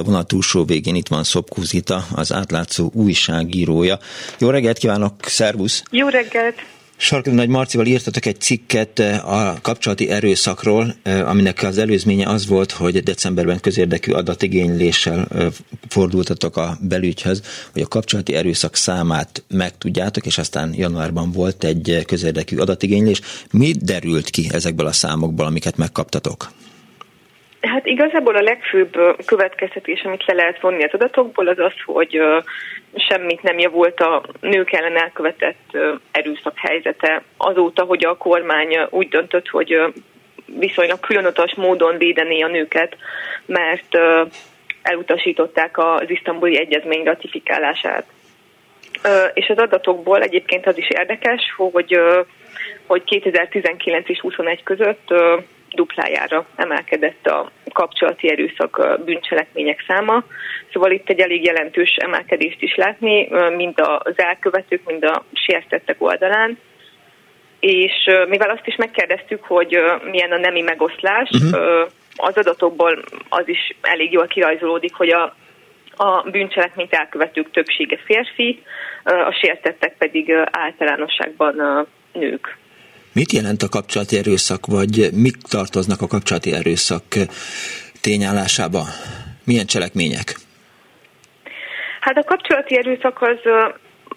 A vonal túlsó végén itt van Szopkó Zita, az átlátszó újságírója. Jó reggelt kívánok, szervusz! Jó reggelt! Sarkadó Nagy Marcival írtatok egy cikket eh, a kapcsolati erőszakról, eh, aminek az előzménye az volt, hogy decemberben közérdekű adatigényléssel eh, fordultatok a belügyhöz, hogy a kapcsolati erőszak számát megtudjátok, és aztán januárban volt egy közérdekű adatigénylés. Mi derült ki ezekből a számokból, amiket megkaptatok? Hát igazából a legfőbb következtetés, amit le lehet vonni az adatokból, az az, hogy semmit nem javult a nők ellen elkövetett erőszak helyzete azóta, hogy a kormány úgy döntött, hogy viszonylag különatos módon védené a nőket, mert elutasították az isztambuli egyezmény ratifikálását. És az adatokból egyébként az is érdekes, hogy, hogy 2019 és 21 között duplájára emelkedett a kapcsolati erőszak bűncselekmények száma. Szóval itt egy elég jelentős emelkedést is látni, mind az elkövetők, mind a sértettek oldalán. És mivel azt is megkérdeztük, hogy milyen a nemi megoszlás, uh-huh. az adatokból az is elég jól kirajzolódik, hogy a a bűncselekményt elkövetők többsége férfi, a sértettek pedig általánosságban nők. Mit jelent a kapcsolati erőszak, vagy mik tartoznak a kapcsolati erőszak tényállásába? Milyen cselekmények? Hát a kapcsolati erőszak az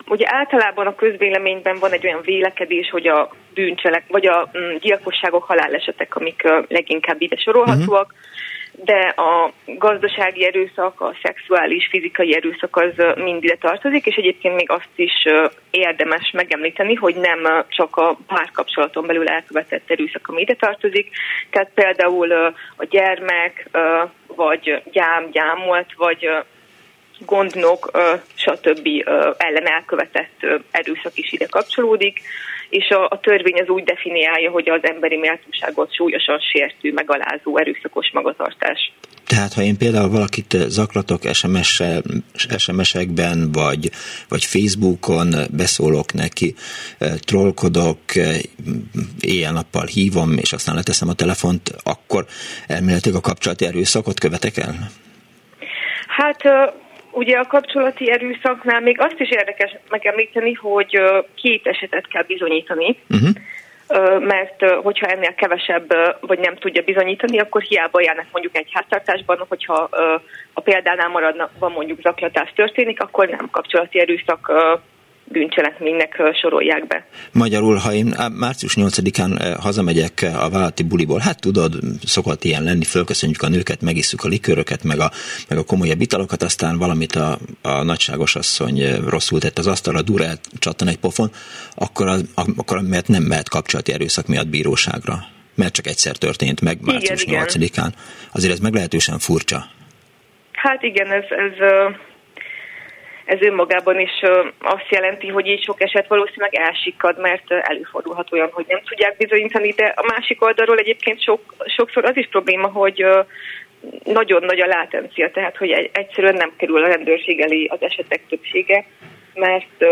ugye általában a közvéleményben van egy olyan vélekedés, hogy a bűncselek, vagy a mm, gyilkosságok, halálesetek, amik leginkább ide sorolhatóak, uh-huh de a gazdasági erőszak, a szexuális, fizikai erőszak az mind ide tartozik, és egyébként még azt is érdemes megemlíteni, hogy nem csak a párkapcsolaton belül elkövetett erőszak, ami ide tartozik, tehát például a gyermek, vagy gyám, gyámolt, vagy gondnok, stb. ellen elkövetett erőszak is ide kapcsolódik és a, a törvény az úgy definiálja, hogy az emberi méltóságot súlyosan sértő, megalázó, erőszakos magatartás. Tehát, ha én például valakit zaklatok SMS SMS-ekben, vagy, vagy Facebookon beszólok neki, trollkodok, éjjel-nappal hívom, és aztán leteszem a telefont, akkor elméletileg a kapcsolati erőszakot követek el? Hát Ugye a kapcsolati erőszaknál még azt is érdekes megemlíteni, hogy két esetet kell bizonyítani, uh-huh. mert hogyha ennél kevesebb vagy nem tudja bizonyítani, akkor hiába járnak mondjuk egy háztartásban, hogyha a példánál maradna, van mondjuk zaklatás történik, akkor nem kapcsolati erőszak bűncselekménynek sorolják be. Magyarul, ha én március 8-án hazamegyek a vállalati buliból, hát tudod, szokott ilyen lenni, fölköszönjük a nőket, megisszuk a likőröket, meg a, meg a komolyabb italokat, aztán valamit a, a nagyságos asszony rosszul tett az asztalra, durál, csattan egy pofon, akkor, az, akkor mert nem mehet kapcsolati erőszak miatt bíróságra. Mert csak egyszer történt meg március igen, 8-án. Azért ez meglehetősen furcsa. Hát igen, ez, ez ez önmagában is azt jelenti, hogy így sok eset valószínűleg elsikad, mert előfordulhat olyan, hogy nem tudják bizonyítani, de a másik oldalról egyébként sok, sokszor az is probléma, hogy nagyon nagy a látencia, tehát hogy egyszerűen nem kerül a rendőrség elé az esetek többsége, mert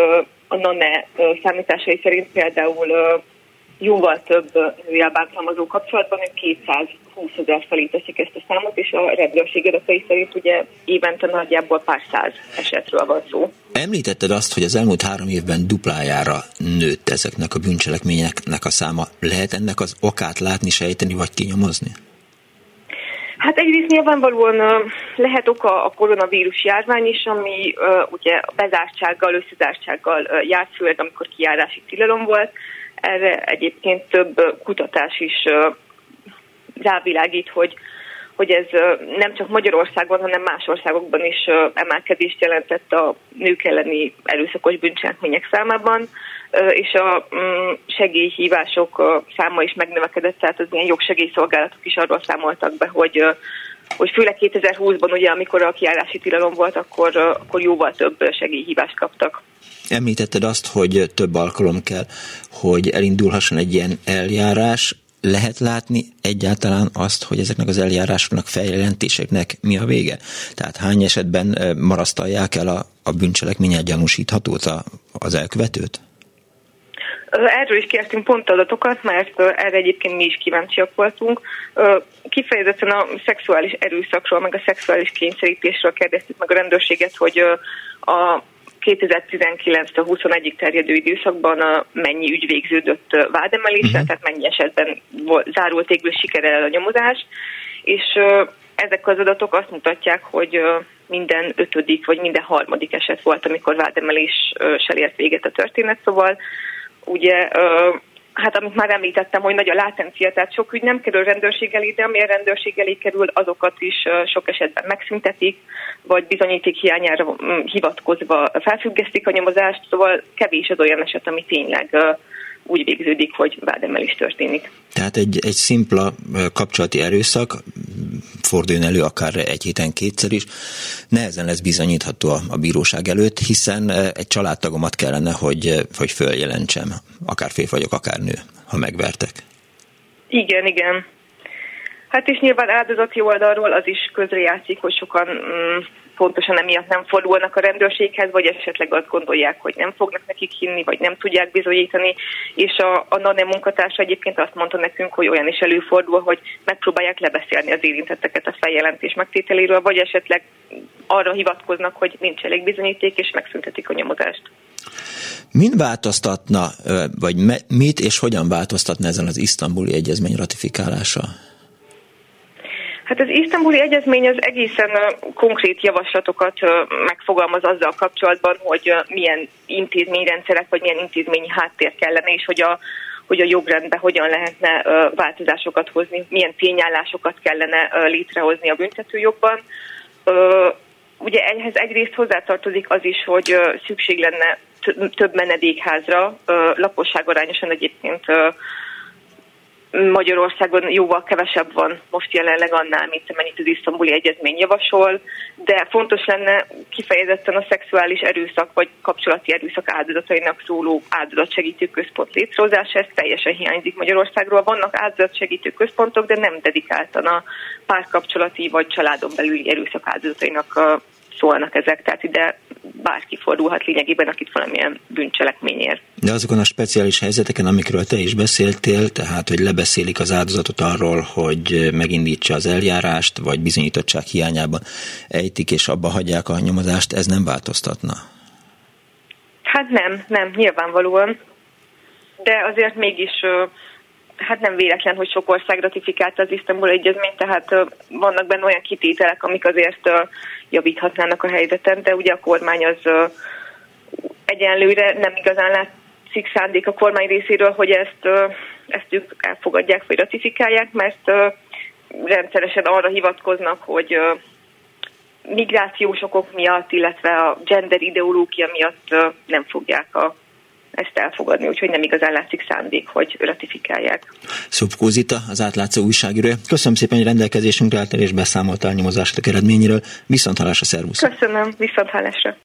a NANE számításai szerint például jóval több nőjel bántalmazó kapcsolatban, hogy 220 ezer felé teszik ezt a számot, és a rendőrség adatai szerint ugye évente nagyjából pár száz esetről van szó. Említetted azt, hogy az elmúlt három évben duplájára nőtt ezeknek a bűncselekményeknek a száma. Lehet ennek az okát látni, sejteni vagy kinyomozni? Hát egyrészt nyilvánvalóan lehet oka a koronavírus járvány is, ami ugye bezártsággal, összezártsággal járt, főleg amikor kijárási tilalom volt. Erre egyébként több kutatás is rávilágít, hogy hogy ez nem csak Magyarországon, hanem más országokban is emelkedést jelentett a nők elleni erőszakos bűncselekmények számában, és a mm, segélyhívások száma is megnövekedett, tehát az ilyen jogsegélyszolgálatok is arról számoltak be, hogy hogy főleg 2020-ban, ugye, amikor a kiállási tilalom volt, akkor, akkor jóval több segélyhívást kaptak. Említetted azt, hogy több alkalom kell, hogy elindulhasson egy ilyen eljárás. Lehet látni egyáltalán azt, hogy ezeknek az eljárásoknak, feljelentéseknek mi a vége? Tehát hány esetben marasztalják el a, a bűncselekménye gyanúsíthatót, a, az elkövetőt? Erről is kértünk pont adatokat, mert erre egyébként mi is kíváncsiak voltunk. Kifejezetten a szexuális erőszakról, meg a szexuális kényszerítésről kérdeztük meg a rendőrséget, hogy a 2019-21-ig terjedő időszakban mennyi ügy végződött vádemeléssel, uh-huh. tehát mennyi esetben zárult végül sikerrel a nyomozás, és ezek az adatok azt mutatják, hogy minden ötödik vagy minden harmadik eset volt, amikor vádemeléssel ért véget a történet, szóval ugye hát amit már említettem, hogy nagy a látencia, tehát sok ügy nem kerül rendőrség elé, de ami a rendőrség elé kerül, azokat is sok esetben megszüntetik, vagy bizonyíték hiányára hivatkozva felfüggesztik a nyomozást, szóval kevés az olyan eset, ami tényleg úgy végződik, hogy vádemelés történik. Tehát egy, egy szimpla kapcsolati erőszak forduljon elő akár egy héten kétszer is, nehezen lesz bizonyítható a, a bíróság előtt, hiszen egy családtagomat kellene, hogy, hogy följelentsem, akár férfi vagyok, akár nő, ha megvertek. Igen, igen. Hát és nyilván áldozati oldalról az is közrejátszik, hogy sokan mm, pontosan emiatt nem fordulnak a rendőrséghez, vagy esetleg azt gondolják, hogy nem fognak nekik hinni, vagy nem tudják bizonyítani. És a, a NANE munkatársa egyébként azt mondta nekünk, hogy olyan is előfordul, hogy megpróbálják lebeszélni az érintetteket a feljelentés megtételéről, vagy esetleg arra hivatkoznak, hogy nincs elég bizonyíték, és megszüntetik a nyomozást. Mind változtatna, vagy mit és hogyan változtatna ezen az isztambuli egyezmény ratifikálása? Hát az isztambuli egyezmény az egészen konkrét javaslatokat megfogalmaz azzal kapcsolatban, hogy milyen intézményrendszerek vagy milyen intézményi háttér kellene, és hogy a, hogy a jogrendbe hogyan lehetne változásokat hozni, milyen tényállásokat kellene létrehozni a büntetőjogban. Ugye ehhez egyrészt hozzátartozik az is, hogy szükség lenne több menedékházra, lakosságarányosan egyébként Magyarországon jóval kevesebb van most jelenleg annál, mint amennyit az isztambuli egyezmény javasol, de fontos lenne kifejezetten a szexuális erőszak vagy kapcsolati erőszak áldozatainak szóló áldozatsegítő központ létrehozása, ez teljesen hiányzik Magyarországról. Vannak áldozatsegítő központok, de nem dedikáltan a párkapcsolati vagy családon belüli erőszak áldozatainak szólnak ezek, tehát ide bárki fordulhat lényegében, akit valamilyen bűncselekményért. De azokon a speciális helyzeteken, amikről te is beszéltél, tehát hogy lebeszélik az áldozatot arról, hogy megindítsa az eljárást, vagy bizonyítottság hiányában ejtik és abba hagyják a nyomozást, ez nem változtatna? Hát nem, nem, nyilvánvalóan. De azért mégis hát nem véletlen, hogy sok ország ratifikálta az Isztambul egyezményt, tehát vannak benne olyan kitételek, amik azért javíthatnának a helyzeten, de ugye a kormány az egyenlőre nem igazán látszik szándék a kormány részéről, hogy ezt, ezt ők elfogadják vagy ratifikálják, mert rendszeresen arra hivatkoznak, hogy migrációs okok miatt, illetve a gender ideológia miatt nem fogják a ezt elfogadni, úgyhogy nem igazán látszik szándék, hogy ratifikálják. Szubkó Zita, az átlátszó újságírő. Köszönöm szépen, hogy rendelkezésünkre állt és beszámolt a nyomozások eredményéről. Viszont hallásra, szervusz! Köszönöm, viszont hallásra!